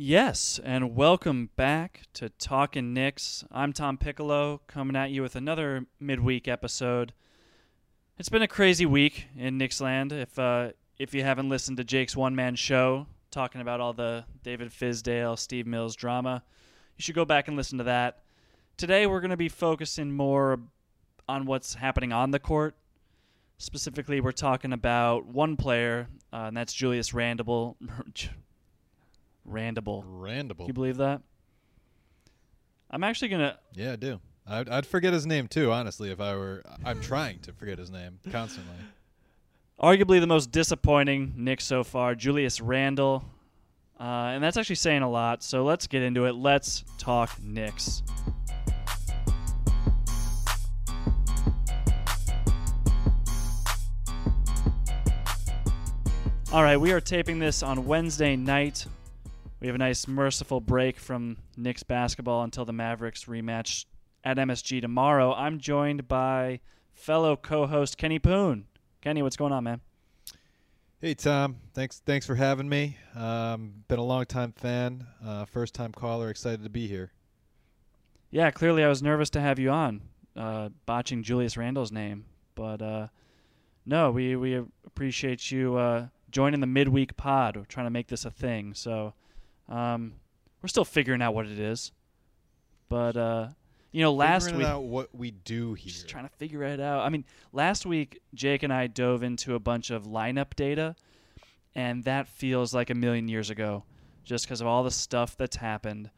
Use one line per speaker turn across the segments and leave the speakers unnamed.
Yes, and welcome back to Talking Knicks. I'm Tom Piccolo, coming at you with another midweek episode. It's been a crazy week in Knicksland. If uh, if you haven't listened to Jake's one man show talking about all the David Fizdale, Steve Mills drama, you should go back and listen to that. Today we're going to be focusing more on what's happening on the court. Specifically, we're talking about one player, uh, and that's Julius Randle. Randable.
Randable.
Can you believe that? I'm actually gonna.
Yeah, I do. I'd, I'd forget his name too, honestly. If I were, I'm trying to forget his name constantly.
Arguably the most disappointing Knick so far, Julius Randle, uh, and that's actually saying a lot. So let's get into it. Let's talk Knicks. All right, we are taping this on Wednesday night. We have a nice merciful break from Knicks basketball until the Mavericks rematch at MSG tomorrow. I'm joined by fellow co-host Kenny Poon. Kenny, what's going on, man?
Hey Tom, thanks thanks for having me. Um, been a long time fan, uh, first time caller. Excited to be here.
Yeah, clearly I was nervous to have you on, uh, botching Julius Randle's name, but uh, no, we we appreciate you uh, joining the midweek pod. We're trying to make this a thing, so um, we're still figuring out what it is. But uh, you know, last
Figuring
week
out what we do here.
just trying to figure it out. I mean, last week Jake and I dove into a bunch of lineup data, and that feels like a million years ago, just because of all the stuff that's happened.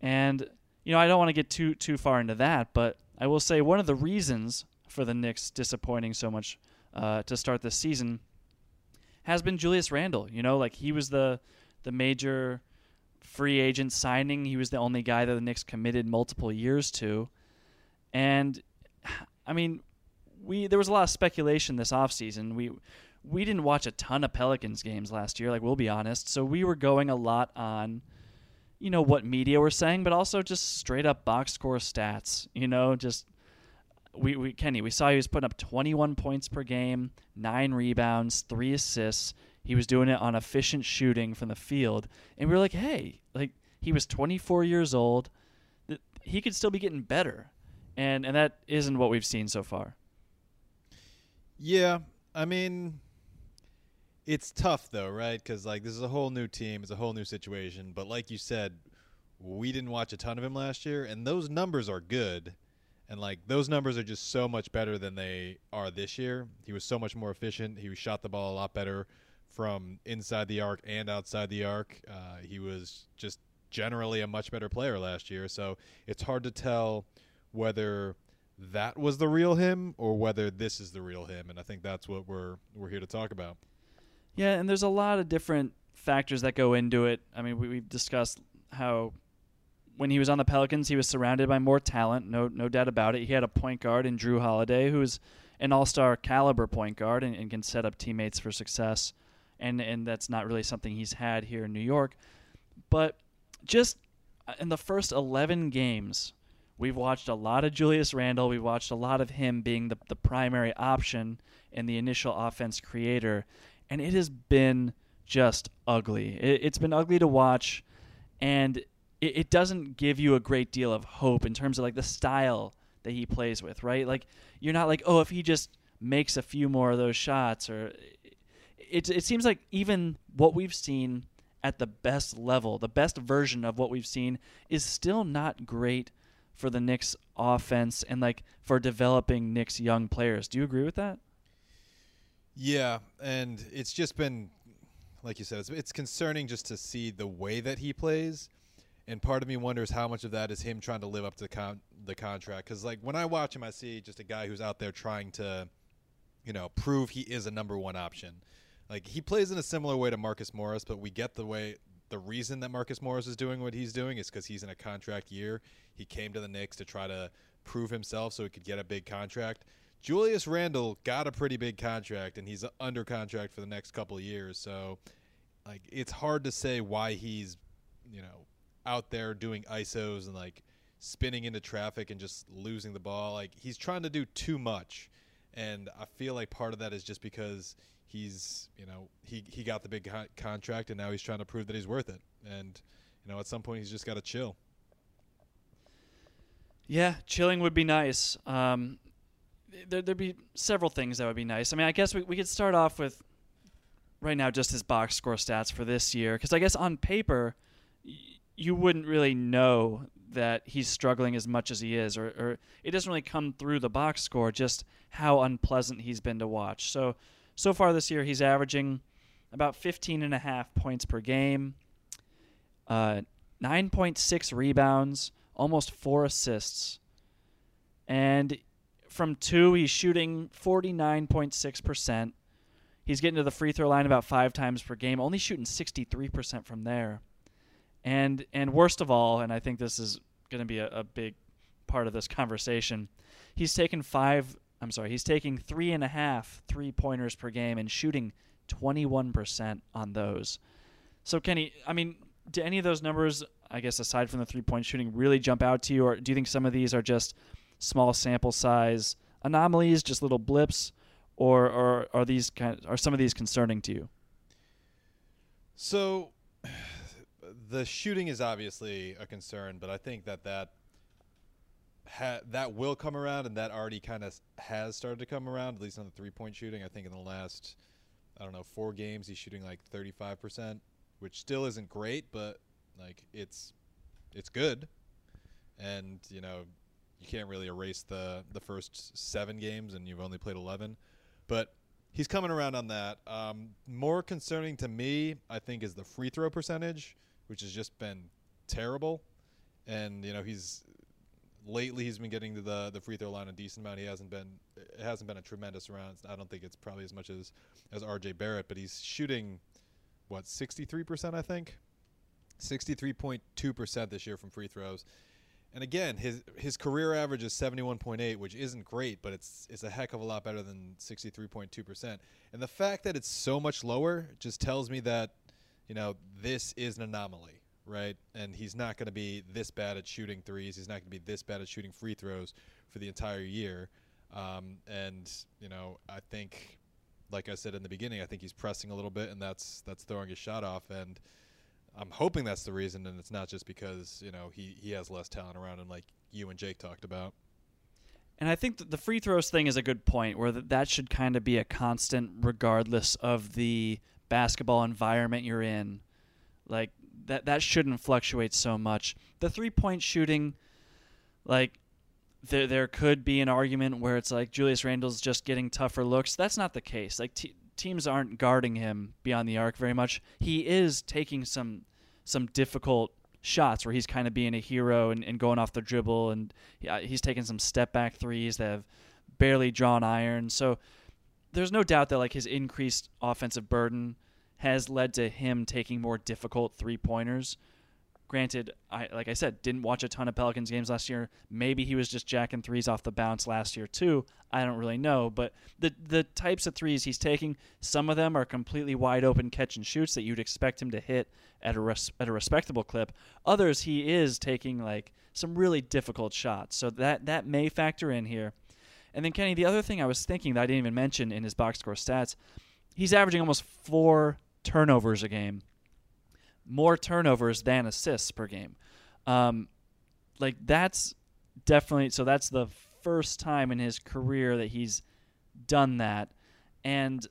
And you know, I don't want to get too too far into that, but I will say one of the reasons for the Knicks disappointing so much uh, to start this season has been Julius Randle. You know, like he was the the major free agent signing. He was the only guy that the Knicks committed multiple years to. And I mean, we there was a lot of speculation this offseason. We we didn't watch a ton of Pelicans games last year, like we'll be honest. So we were going a lot on you know what media were saying, but also just straight up box score stats, you know, just we, we Kenny, we saw he was putting up 21 points per game, 9 rebounds, 3 assists. He was doing it on efficient shooting from the field. And we were like, "Hey, like he was 24 years old. He could still be getting better." And and that isn't what we've seen so far.
Yeah, I mean, it's tough though, right? Because like this is a whole new team, it's a whole new situation. But like you said, we didn't watch a ton of him last year, and those numbers are good. And like those numbers are just so much better than they are this year. He was so much more efficient. He shot the ball a lot better from inside the arc and outside the arc. Uh, he was just generally a much better player last year. So it's hard to tell whether that was the real him or whether this is the real him. And I think that's what we're we're here to talk about.
Yeah, and there's a lot of different factors that go into it. I mean, we, we've discussed how when he was on the Pelicans, he was surrounded by more talent, no no doubt about it. He had a point guard in Jrue Holiday, who's an all-star caliber point guard and, and can set up teammates for success, and and that's not really something he's had here in New York. But just uh, in the first 11 games, we've watched a lot of Julius Randle. We've watched a lot of him being the the primary option and the initial offense creator, and it has been just ugly. It, it's been ugly to watch, and it, it doesn't give you a great deal of hope in terms of like the style that he plays with, right? Like you're not like, oh, if he just makes a few more of those shots, or it it seems like even what we've seen at the best level, the best version of what we've seen, is still not great for the Knicks offense and like for developing Knicks young players. Do you agree with that?
Yeah, and it's just been like you said, it's, it's concerning just to see the way that he plays. And part of me wonders how much of that is him trying to live up to con- the contract. Because like when I watch him, I see just a guy who's out there trying to, you know, prove he is a number one option. Like he plays in a similar way to Marcus Morris, but we get the way the reason that Marcus Morris is doing what he's doing is because he's in a contract year. He came to the Knicks to try to prove himself so he could get a big contract. Julius Randle got a pretty big contract, and he's under contract for the next couple of years. So, like, it's hard to say why he's, you know, out there doing ISOs and like spinning into traffic and just losing the ball. Like, he's trying to do too much, and I feel like part of that is just because he's, you know, he he got the big co- contract, and now he's trying to prove that he's worth it. And you know, at some point, he's just got to chill.
Yeah, chilling would be nice. Um, there, there'd be several things that would be nice. I mean, I guess we, we could start off with right now just his box score stats for this year, because I guess on paper y- you wouldn't really know that he's struggling as much as he is, or, or it doesn't really come through the box score just how unpleasant he's been to watch. So so far this year he's averaging about 15 and a half points per game, uh, 9.6 rebounds, almost four assists, and from two, he's shooting 49.6%. He's getting to the free throw line about five times per game, only shooting 63% from there. And and worst of all, and I think this is going to be a, a big part of this conversation, he's taken five. I'm sorry, he's taking three and a half three pointers per game and shooting 21% on those. So Kenny, I mean, do any of those numbers, I guess, aside from the three point shooting, really jump out to you, or do you think some of these are just small sample size anomalies, just little blips, or or are these kind are some of these concerning to you?
So, the shooting is obviously a concern, but I think that that ha- that will come around, and that already kind of has started to come around. At least on the three point shooting, I think in the last I don't know four games he's shooting like thirty five percent, which still isn't great, but like it's it's good, and you know you can't really erase the the first seven games, and you've only played eleven, but he's coming around on that. Um, more concerning to me, I think, is the free throw percentage, which has just been terrible. And you know, he's lately he's been getting to the the free throw line a decent amount. He hasn't been it hasn't been a tremendous round. I don't think it's probably as much as as R.J. Barrett, but he's shooting what sixty three percent, I think, sixty three point two percent this year from free throws. And again, his his career average is 71.8, which isn't great, but it's it's a heck of a lot better than 63.2%. And the fact that it's so much lower just tells me that, you know, this is an anomaly, right? And he's not going to be this bad at shooting threes. He's not going to be this bad at shooting free throws for the entire year. Um, and you know, I think, like I said in the beginning, I think he's pressing a little bit, and that's that's throwing his shot off. And I'm hoping that's the reason, and it's not just because you know he he has less talent around him, like you and Jake talked about.
And I think the free throws thing is a good point, where th- that should kind of be a constant, regardless of the basketball environment you're in. Like that that shouldn't fluctuate so much. The three point shooting, like there there could be an argument where it's like Julius Randle's just getting tougher looks. That's not the case. Like teams aren't guarding him beyond the arc very much. He is taking some some difficult shots where he's kind of being a hero and, and going off the dribble, and he's taking some step back threes that have barely drawn iron. So there's no doubt that like his increased offensive burden has led to him taking more difficult three pointers. Granted, I like I said, didn't watch a ton of Pelicans games last year. Maybe he was just jacking threes off the bounce last year too. I don't really know, but the the types of threes he's taking, some of them are completely wide open catch and shoots that you'd expect him to hit at a res- at a respectable clip. Others he is taking like some really difficult shots. So that that may factor in here. And then Kenny, the other thing I was thinking that I didn't even mention in his box score stats, he's averaging almost four turnovers a game more turnovers than assists per game. Um, like that's definitely so. That's the first time in his career that he's done that, and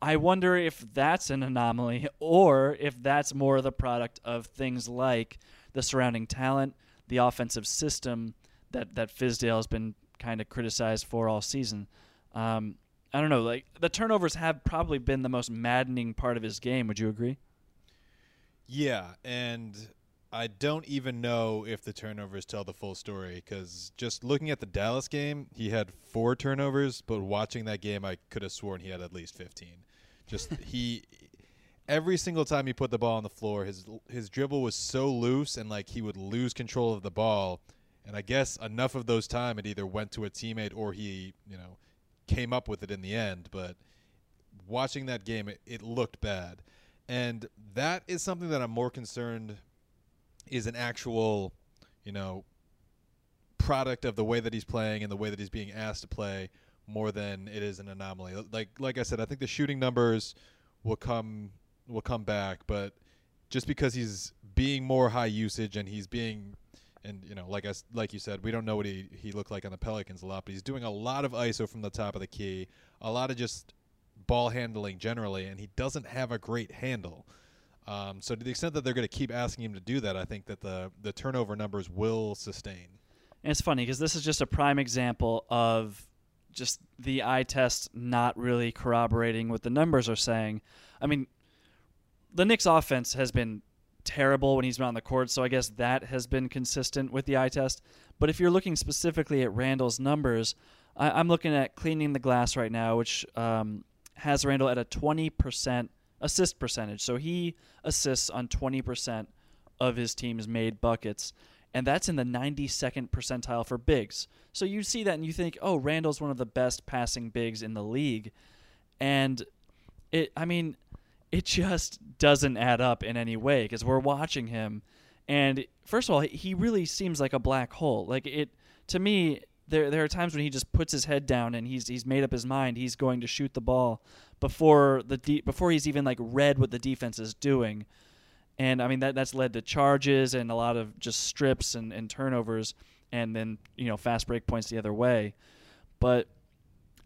I, wonder if that's an anomaly or if that's more the product of things like the surrounding talent, the offensive system that that Fizdale has been kind of criticized for all season. Um, I don't know. Like the turnovers have probably been the most maddening part of his game. Would you agree?
Yeah, and I don't even know if the turnovers tell the full story because just looking at the Dallas game, he had four turnovers, but watching that game, I could have sworn he had at least 15. Just he, every single time he put the ball on the floor, his his dribble was so loose and like he would lose control of the ball. And I guess enough of those time it either went to a teammate or he, you know, came up with it in the end. But watching that game, it, it looked bad, and that is something that I'm more concerned is an actual, you know, product of the way that he's playing and the way that he's being asked to play more than it is an anomaly. Like like I said, I think the shooting numbers will come will come back, but just because he's being more high usage and he's being and you know like I like you said, we don't know what he he looked like on the Pelicans a lot, but he's doing a lot of ISO from the top of the key, a lot of just ball handling generally, and he doesn't have a great handle. Um, so to the extent that they're going to keep asking him to do that, I think that the the turnover numbers will sustain.
And it's funny because this is just a prime example of just the eye test not really corroborating what the numbers are saying. I mean, the Knicks offense has been terrible when he's been on the court, so I guess that has been consistent with the eye test. But if you're looking specifically at Randle's numbers, I, am looking at cleaning the glass right now, which um, has Randle at a 20% assist percentage. So he assists on 20% of his team's made buckets and that's in the 92nd percentile for bigs. So you see that and you think, "Oh, Randle's one of the best passing bigs in the league." And it I mean, it just doesn't add up in any way because we're watching him and first of all, he really seems like a black hole. Like it to me, there there are times when he just puts his head down and he's he's made up his mind he's going to shoot the ball before the de- before he's even like read what the defense is doing and I mean that that's led to charges and a lot of just strips and, and turnovers, and then you know fast break points the other way. But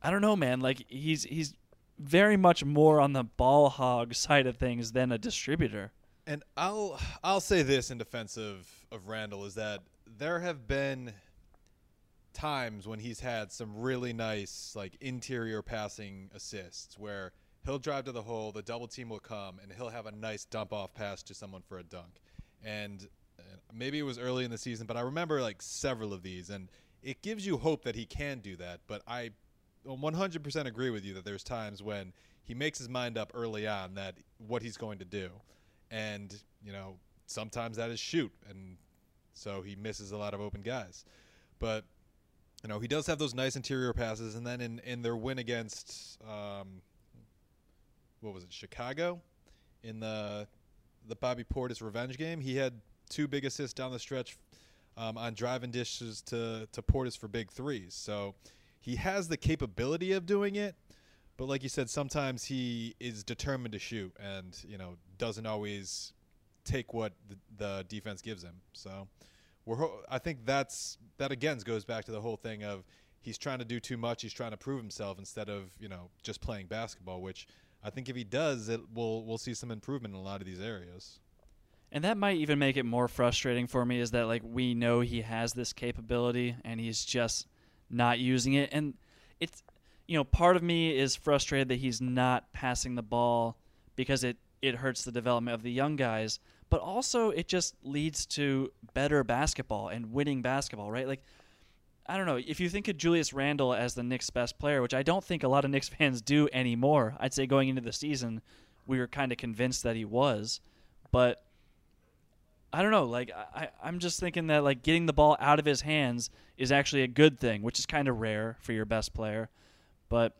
I don't know, man. Like he's he's very much more on the ball hog side of things than a distributor.
And I'll I'll say this in defense of, of Randle is that there have been times when he's had some really nice like interior passing assists where he'll drive to the hole, the double team will come, and he'll have a nice dump off pass to someone for a dunk. And uh, maybe it was early in the season, but I remember like several of these, and it gives you hope that he can do that. But I 100% agree with you that there's times when he makes his mind up early on that what he's going to do, and you know sometimes that is shoot, and so he misses a lot of open guys. But you know he does have those nice interior passes, and then in in their win against um, what was it, Chicago, in the the Bobby Portis revenge game. He had two big assists down the stretch um, on driving dishes to to Portis for big threes. So he has the capability of doing it, but like you said, sometimes he is determined to shoot, and you know doesn't always take what the, the defense gives him. So we're ho- I think that's that again goes back to the whole thing of he's trying to do too much. He's trying to prove himself instead of you know just playing basketball, which I think if he does, it will we'll see some improvement in a lot of these areas.
And that might even make it more frustrating for me is that like we know he has this capability and he's just not using it and it's you know, part of me is frustrated that he's not passing the ball because it it hurts the development of the young guys, but also it just leads to better basketball and winning basketball, right? Like I don't know. If you think of Julius Randle as the Knicks' best player, which I don't think a lot of Knicks fans do anymore, I'd say going into the season, we were kind of convinced that he was. But I don't know. Like I, I'm just thinking that like getting the ball out of his hands is actually a good thing, which is kind of rare for your best player. But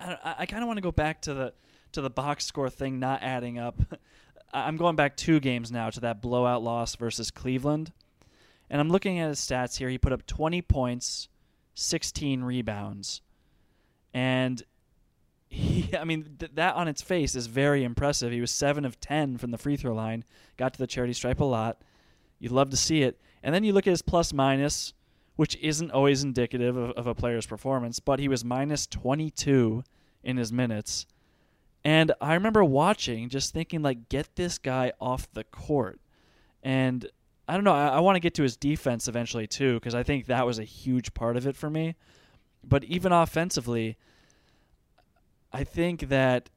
I, I kind of want to go back to the to the box score thing not adding up. I'm going back two games now to that blowout loss versus Cleveland. And I'm looking at his stats here. He put up 20 points, 16 rebounds. And he, I mean, th- that on its face is very impressive. He was 7 of 10 from the free throw line, got to the charity stripe a lot. You'd love to see it. And then you look at his plus minus, which isn't always indicative of, of a player's performance, but he was minus 22 in his minutes. And I remember watching, just thinking, like, get this guy off the court. And I don't know. I, I want to get to his defense eventually too, because I think that was a huge part of it for me. But even offensively, I think that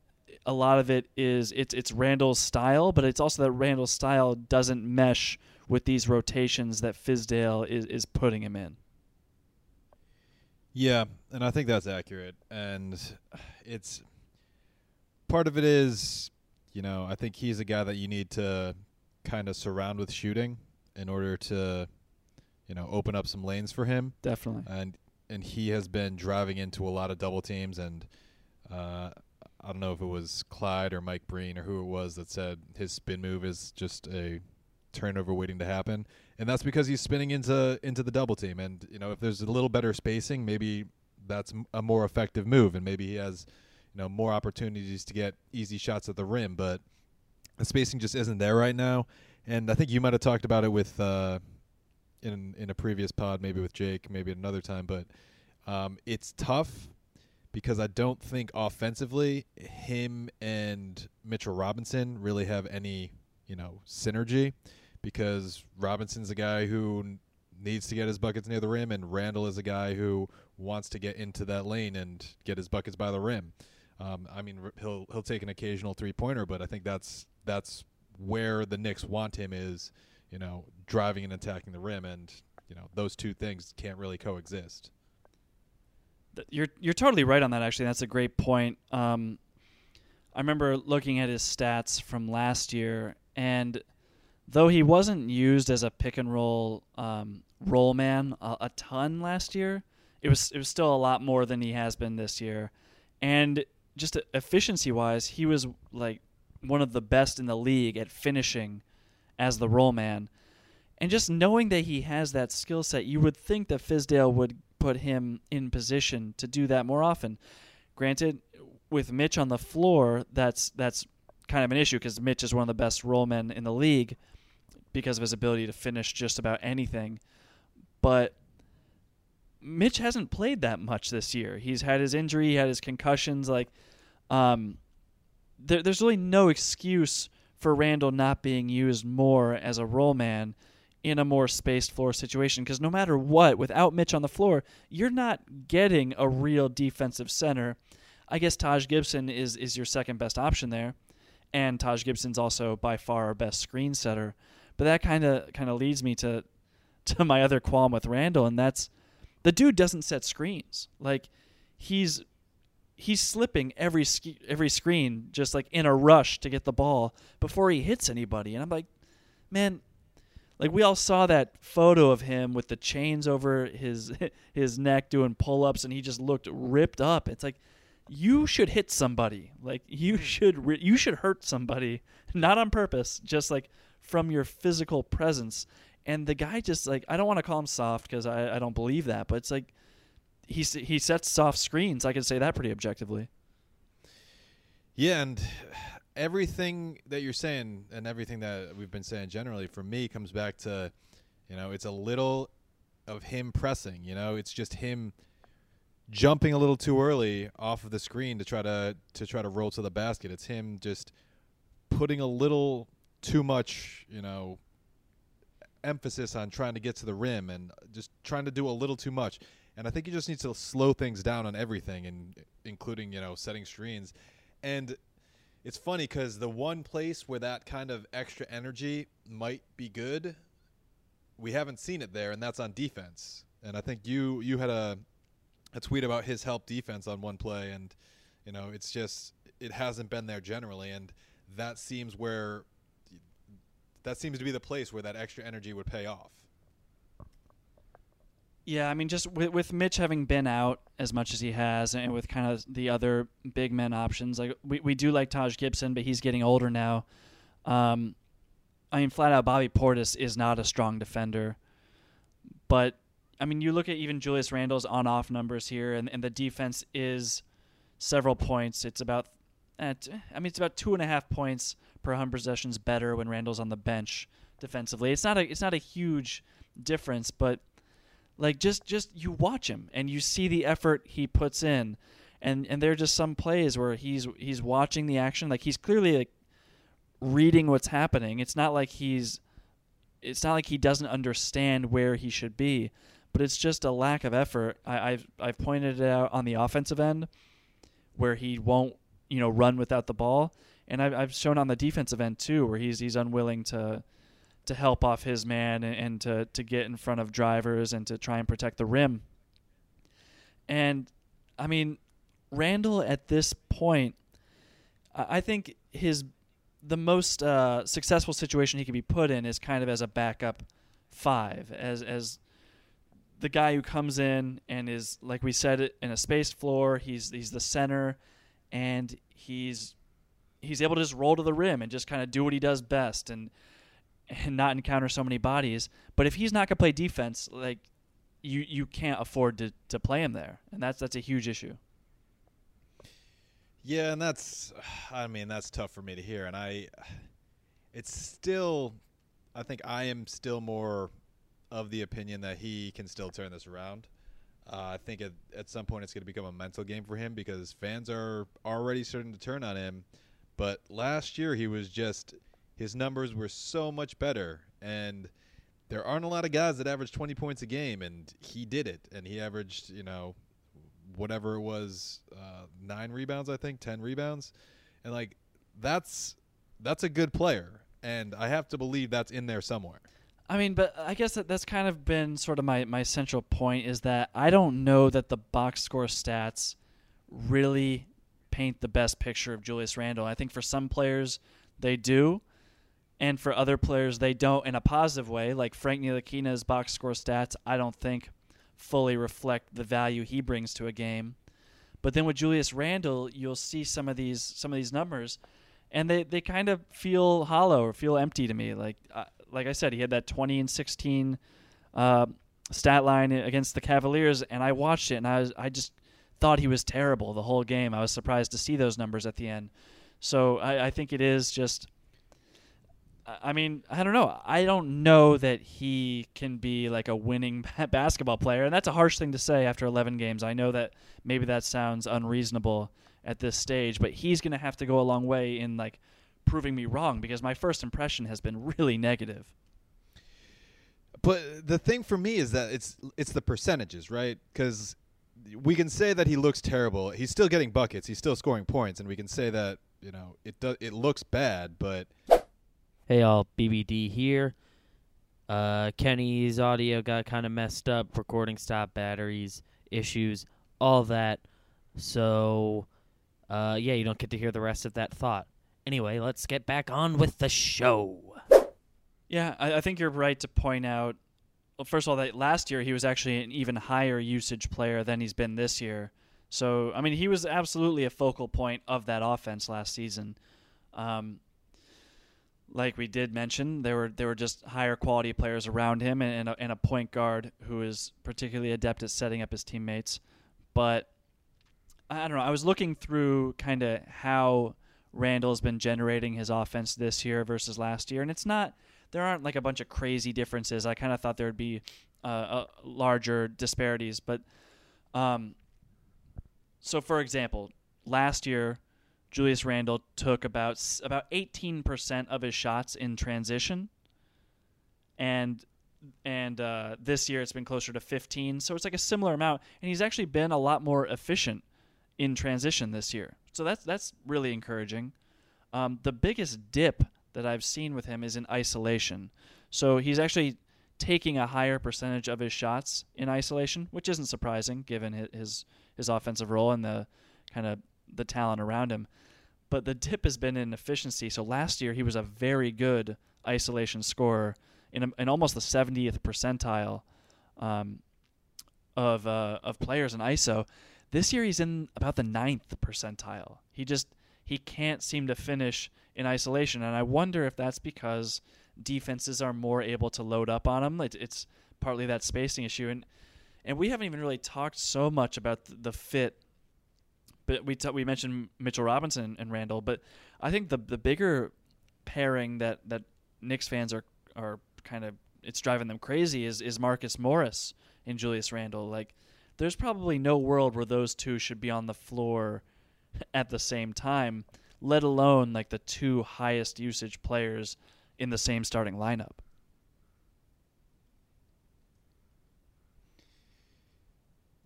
a lot of it is it's it's Randle's style, but it's also that Randle's style doesn't mesh with these rotations that Fizdale is is putting him in.
Yeah, and I think that's accurate. And it's part of it is you know, I think he's a guy that you need to kind of surround with shooting in order to, you know, open up some lanes for him.
Definitely.
And and he has been driving into a lot of double teams and uh, I don't know if it was Clyde or Mike Breen or who it was that said his spin move is just a turnover waiting to happen, and that's because he's spinning into into the double team. And you know, if there's a little better spacing, maybe that's a more effective move, and maybe he has you know more opportunities to get easy shots at the rim. But the spacing just isn't there right now. And I think you might have talked about it with uh, in in a previous pod, maybe with Jake, maybe another time. But um, it's tough because I don't think offensively him and Mitchell Robinson really have any you know synergy because Robinson's a guy who needs to get his buckets near the rim, and Randle is a guy who wants to get into that lane and get his buckets by the rim. Um, I mean, he'll he'll take an occasional three pointer, but I think that's that's where the Knicks want him is, you know, driving and attacking the rim, and you know those two things can't really coexist.
You're you're totally right on that. Actually, that's a great point. Um, I remember looking at his stats from last year, and though he wasn't used as a pick and roll um, roll man a, a, ton last year, it was it was still a lot more than he has been this year, and just efficiency wise, he was like one of the best in the league at finishing as the roll man. And just knowing that he has that skill set, you would think that Fizdale would put him in position to do that more often. Granted, with Mitch on the floor, that's that's kind of an issue because Mitch is one of the best roll men in the league because of his ability to finish just about anything. But Mitch hasn't played that much this year. He's had his injury, he had his concussions. Like, um, there, there's really no excuse for Randle not being used more as a roll man in a more spaced floor situation because no matter what, without Mitch on the floor, you're not getting a real defensive center. I guess Taj Gibson is is your second best option there and Taj Gibson's also by far our best screen setter. But that kind of kind of leads me to to my other qualm with Randle, and that's the dude doesn't set screens. Like he's he's slipping every every screen just like in a rush to get the ball before he hits anybody, and I'm like, man. Like we all saw that photo of him with the chains over his his neck doing pull-ups and he just looked ripped up. It's like you should hit somebody. Like you hmm. should re- you should hurt somebody, not on purpose, just like from your physical presence. And the guy just like I don't want to call him soft because I, I don't believe that, but it's like he he sets soft screens. I can say that pretty objectively.
Yeah, and everything that you're saying and everything that we've been saying generally for me comes back to, you know, it's a little of him pressing. You know, it's just him jumping a little too early off of the screen to try to to try to roll to the basket. It's him just putting a little too much, you know, emphasis on trying to get to the rim and just trying to do a little too much. And I think he just needs to slow things down on everything, and including you know setting screens. And it's funny because the one place where that kind of extra energy might be good, we haven't seen it there, and that's on defense. And I think you you had a a tweet about his help defense on one play, and you know it's just it hasn't been there generally, and that seems where that seems to be the place where that extra energy would pay off.
Yeah, I mean, just with, with Mitch having been out as much as he has, and with kind of the other big men options, like we, we do like Taj Gibson, but he's getting older now. Um, I mean, flat out, Bobby Portis is not a strong defender, but I mean, you look at even Julius Randle's on off numbers here, and, and the defense is several points. It's about, at, I mean, it's about two and a half points per 100 possessions better when Randle's on the bench defensively. It's not a, it's not a huge difference, but like just, just you watch him and you see the effort he puts in, and and there are just some plays where he's he's watching the action, like he's clearly like reading what's happening. It's not like he's, it's not like he doesn't understand where he should be but it's just a lack of effort. I, have I've pointed it out on the offensive end where he won't you know run without the ball, and I've, I've shown on the defensive end too where he's he's unwilling to to help off his man and, and to to get in front of drivers and to try and protect the rim. And I mean, Randle at this point, I think his the most uh, successful situation he could be put in is kind of as a backup five, as as the guy who comes in and is like we said in a space floor. He's he's the center, and he's he's able to just roll to the rim and just kind of do what he does best and and not encounter so many bodies. But if he's not gonna play defense, like you you can't afford to, to play him there, and that's that's a huge issue.
Yeah, and that's, I mean, that's tough for me to hear, and I, it's still, I think I am still more of the opinion that he can still turn this around. Uh, I think at, at some point it's going to become a mental game for him because fans are already starting to turn on him. But last year he was just his numbers were so much better, and there aren't a lot of guys that average 20 points a game, and he did it, and he averaged you know whatever it was uh, nine rebounds I think 10 rebounds, and like that's that's a good player, and I have to believe that's in there somewhere.
I mean, but I guess that that's kind of been sort of my, my central point is that I don't know that the box score stats really paint the best picture of Julius Randle. I think for some players they do, and for other players they don't in a positive way. Like Frank Ntilikina's box score stats, I don't think fully reflect the value he brings to a game. But then with Julius Randle, you'll see some of these some of these numbers, and they, they kind of feel hollow or feel empty to me. Like uh, like I said, he had that 20 and 16 uh, stat line against the Cavaliers, and I watched it, and I was, I just thought he was terrible the whole game. I was surprised to see those numbers at the end. So I, I think it is just. I mean, I don't know. I don't know that he can be like a winning basketball player, and that's a harsh thing to say after 11 games. I know that maybe that sounds unreasonable at this stage, but he's going to have to go a long way in like proving me wrong because my first impression has been really negative.
But the thing for me is that it's it's the percentages, right? Because we can say that he looks terrible. He's still getting buckets. He's still scoring points, and we can say that you know it does it looks bad, but
Hey all, BBD here. Uh, Kenny's audio got kind of messed up, recording stopped, batteries, issues, all that. So, uh, yeah, you don't get to hear the rest of that thought. Anyway, let's get back on with the show.
Yeah, I, I think you're right to point out. Well, first of all, that last year he was actually an even higher usage player than he's been this year. So, I mean, he was absolutely a focal point of that offense last season. Um, like we did mention, there were there were just higher quality players around him, and, and, a, and a point guard who is particularly adept at setting up his teammates. But I don't know. I was looking through kind of how Randle's been generating his offense this year versus last year, and it's not. There aren't like a bunch of crazy differences. I kind of thought there would be uh, uh, larger disparities, but um, so for example, last year Julius Randle took about about 18% of his shots in transition, and and uh, this year it's been closer to 15. So it's like a similar amount, and he's actually been a lot more efficient in transition this year. So that's that's really encouraging. Um, the biggest dip that I've seen with him is in isolation. So he's actually taking a higher percentage of his shots in isolation, which isn't surprising given his his, his offensive role and the kind of the talent around him. But the dip has been in efficiency. So last year he was a very good isolation scorer in, a, in almost the 70th percentile um, of uh, of players in ISO. This year he's in about the ninth percentile. He just he can't seem to finish in isolation, and I wonder if that's because defenses are more able to load up on him. It, it's partly that spacing issue, and and we haven't even really talked so much about the, the fit but we t- we mentioned Mitchell Robinson and Randle, but I think the the bigger pairing that that Knicks fans are are kind of it's driving them crazy is is Marcus Morris and Julius Randle. Like, there's probably no world where those two should be on the floor at the same time, let alone like the two highest usage players in the same starting lineup.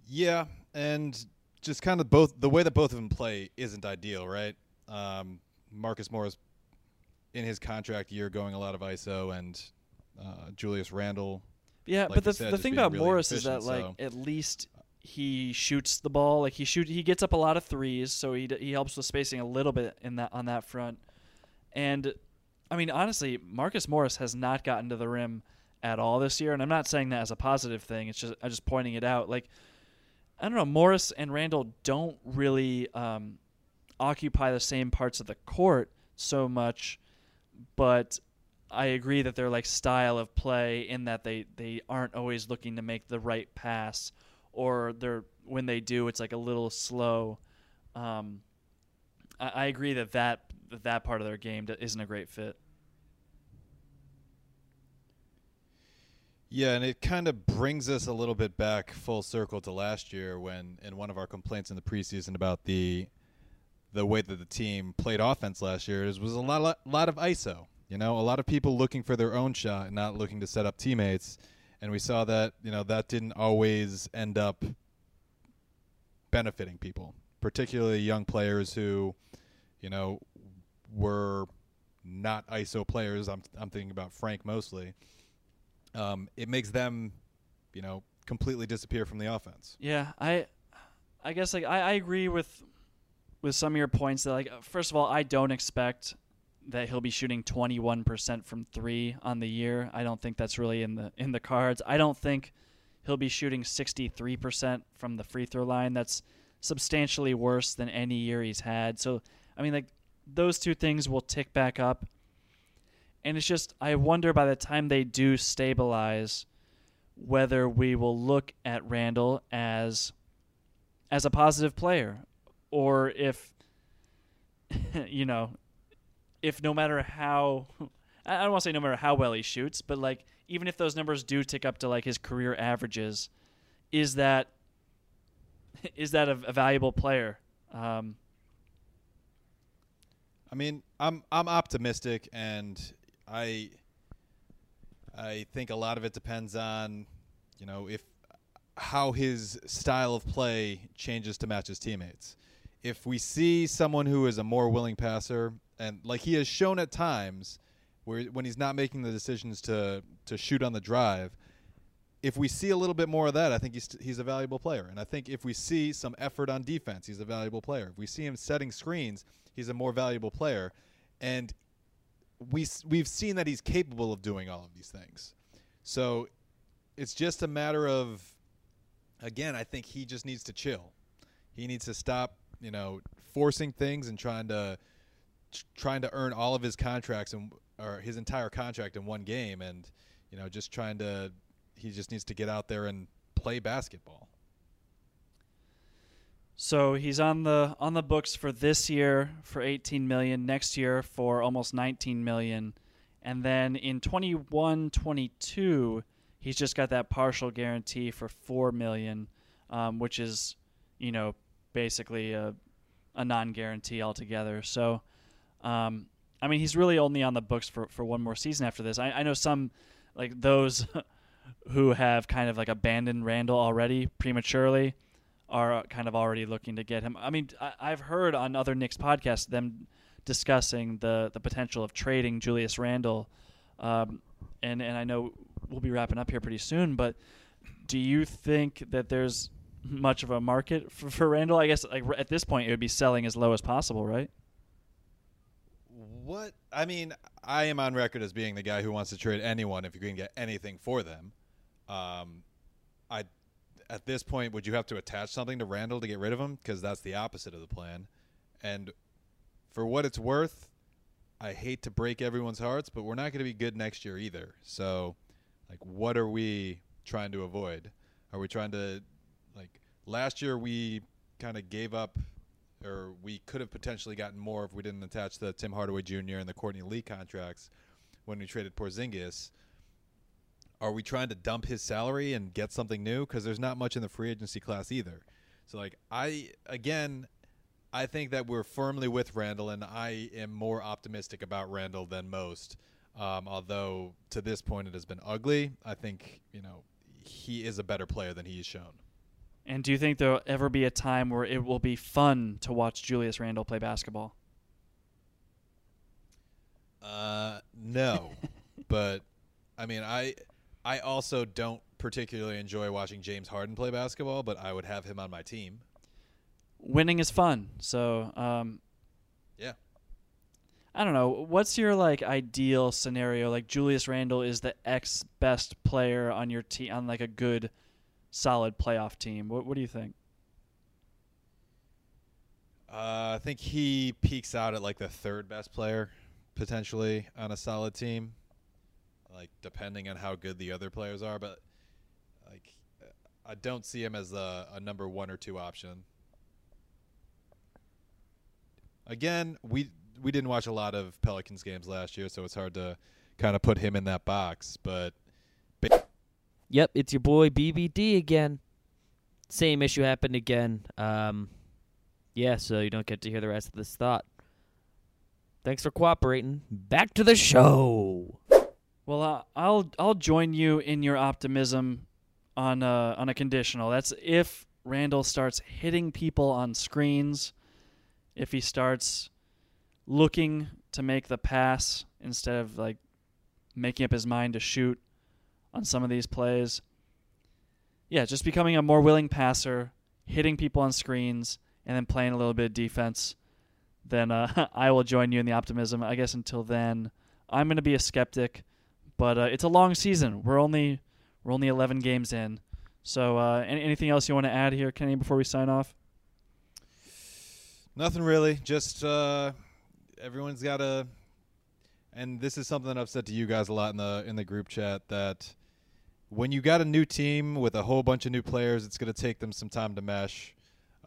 Yeah, and just kind of both the way that both of them play isn't ideal, right? Um, Marcus Morris in his contract year going a lot of ISO, and uh, Julius Randle.
Yeah,
like
but the
said,
the thing about
really
Morris is that like
so-
at least he shoots the ball. Like he shoot he gets up a lot of threes, so he d- he helps with spacing a little bit in that on that front. And I mean, honestly, Marcus Morris has not gotten to the rim at all this year, and I'm not saying that as a positive thing. It's just I'm just pointing it out. Like I don't know, Morris and Randle don't really um, occupy the same parts of the court so much, but I agree that their like style of play in that they they aren't always looking to make the right pass, or they're when they do, it's like a little slow. Um, I, I agree that that that part of their game isn't a great fit.
Yeah, and it kind of brings us a little bit back full circle to last year when, in one of our complaints in the preseason about the the way that the team played offense last year, is was a lot, lot, lot of ISO. You know, a lot of people looking for their own shot and not looking to set up teammates. And we saw that you know that didn't always end up benefiting people, particularly young players who, you know, were not ISO players. I'm I'm thinking about Frank mostly um, it makes them, you know, completely disappear from the offense.
Yeah, I, I guess like I, I agree with, with some of your points. That like first of all, I don't expect that he'll be shooting 21% from 3 on the year. I don't think that's really in the in the cards. I don't think he'll be shooting 63% from the free throw line. That's substantially worse than any year he's had. So, I mean like those two things will tick back up. And it's just, I wonder by the time they do stabilize, whether we will look at Randle as as a positive player, or if you know, if no matter how I don't want to say no matter how well he shoots, but like even if those numbers do tick up to like his career averages, is that is that a, a valuable player? Um,
I mean, I'm I'm optimistic, and I I think a lot of it depends on, you know, if how his style of play changes to match his teammates. If we see someone who is a more willing passer, and like he has shown at times, where when he's not making the decisions to to shoot on the drive, if we see a little bit more of that, I think he's he's a valuable player. And I think if we see some effort on defense, he's a valuable player. If we see him setting screens, he's a more valuable player. And we we've seen that he's capable of doing all of these things. So it's just a matter of again, I think he just needs to chill. He needs to stop, you know, forcing things and trying to trying to earn all of his contracts and or his entire contract in one game and you know, just trying to he just needs to get out there and play basketball.
So he's on the on the books for this year for 18 million, next year for almost 19 million, and then in 21-22 he's just got that partial guarantee for 4 million, um, which is, you know, basically a a non-guarantee altogether. So, um, I mean, he's really only on the books for, for one more season after this. I, I know some like those who have kind of like abandoned Randle already prematurely are kind of already looking to get him. I mean, I, have heard on other Knicks podcasts them discussing the the potential of trading Julius Randle, um, and and I know we'll be wrapping up here pretty soon. But do you think that there's much of a market for, for Randle? I guess like at this point it would be selling as low as possible, right?
What I mean, I am on record as being the guy who wants to trade anyone if you can get anything for them. Um, I at this point, would you have to attach something to Randle to get rid of him? Because that's the opposite of the plan. And for what it's worth, I hate to break everyone's hearts, but we're not going to be good next year either. So, like, what are we trying to avoid? Are we trying to, like, last year we kind of gave up, or we could have potentially gotten more if we didn't attach the Tim Hardaway Jr. and the Courtney Lee contracts when we traded Porzingis are we trying to dump his salary and get something new? Because there's not much in the free agency class either. So like I again, I think that we're firmly with Randle, and I am more optimistic about Randle than most. Um, although to this point it has been ugly, I think you know he is a better player than he's shown.
And do you think there'll ever be a time where it will be fun to watch Julius Randle play basketball?
Uh, no, but I mean, I I also don't particularly enjoy watching James Harden play basketball, but I would have him on my team.
Winning is fun, so um,
yeah.
I don't know. What's your like ideal scenario? Like Julius Randle is the ex best player on your team on like a good, solid playoff team. What What do you think?
Uh, I think he peaks out at like the third best player potentially on a solid team, like depending on how good the other players are. But like, I don't see him as a, a number one or two option. Again, we we didn't watch a lot of Pelicans games last year, so it's hard to kind of put him in that box. But
Yep, it's your boy BBD again. Same issue happened again. Um, yeah, so you don't get to hear the rest of this thought. Thanks for cooperating. Back to the show.
Well, uh, I'll I'll join you in your optimism on a, on a conditional. That's if Randle starts hitting people on screens, if he starts looking to make the pass instead of like making up his mind to shoot on some of these plays. Yeah, just becoming a more willing passer, hitting people on screens, and then playing a little bit of defense. Then uh, I will join you in the optimism. I guess until then, I'm going to be a skeptic, but uh, it's a long season. We're only we're only 11 games in. So, uh, any, anything else you want to add here, Kenny, before we sign off?
Nothing really. Just uh, everyone's got to, and this is something I've said to you guys a lot in the in the group chat that when you got a new team with a whole bunch of new players, it's going to take them some time to mesh.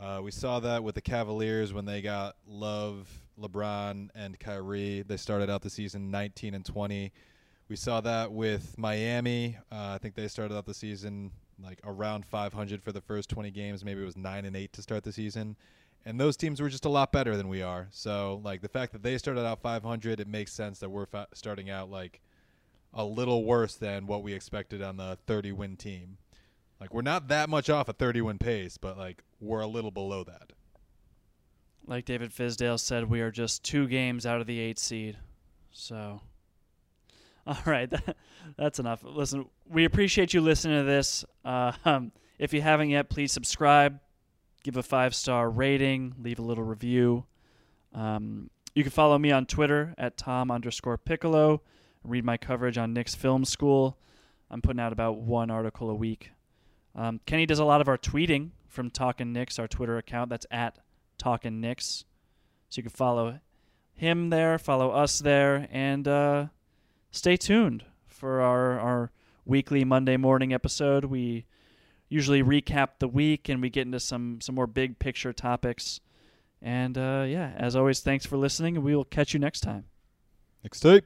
Uh, we saw that with the Cavaliers when they got Love, LeBron, and Kyrie. They started out the season 19 and 20. We saw that with Miami. Uh, I think they started out the season like around 500 for the first 20 games. Maybe it was nine and eight to start the season and those teams were just a lot better than we are. So, like the fact that they started out 500, it makes sense that we're fa- starting out like a little worse than what we expected on the 30 win team. Like we're not that much off a 30 win pace, but like we're a little below that.
Like David Fizdale said, we are just two games out of the eight seed. So, all right, that's enough. Listen, we appreciate you listening to this. Uh, um, if you haven't yet, please subscribe give a five star rating, leave a little review. Um, you can follow me on Twitter at Tom underscore Piccolo. Read my coverage on Knicks Film School. I'm putting out about one article a week. Um, Kenny does a lot of our tweeting from Talkin' Knicks, our Twitter account. That's at Talkin' Knicks. So you can follow him there, follow us there, and uh, stay tuned for our, our weekly Monday morning episode. We usually recap the week and we get into some some more big picture topics. And uh, yeah, as always, thanks for listening, and we will catch you next time.
Next tape.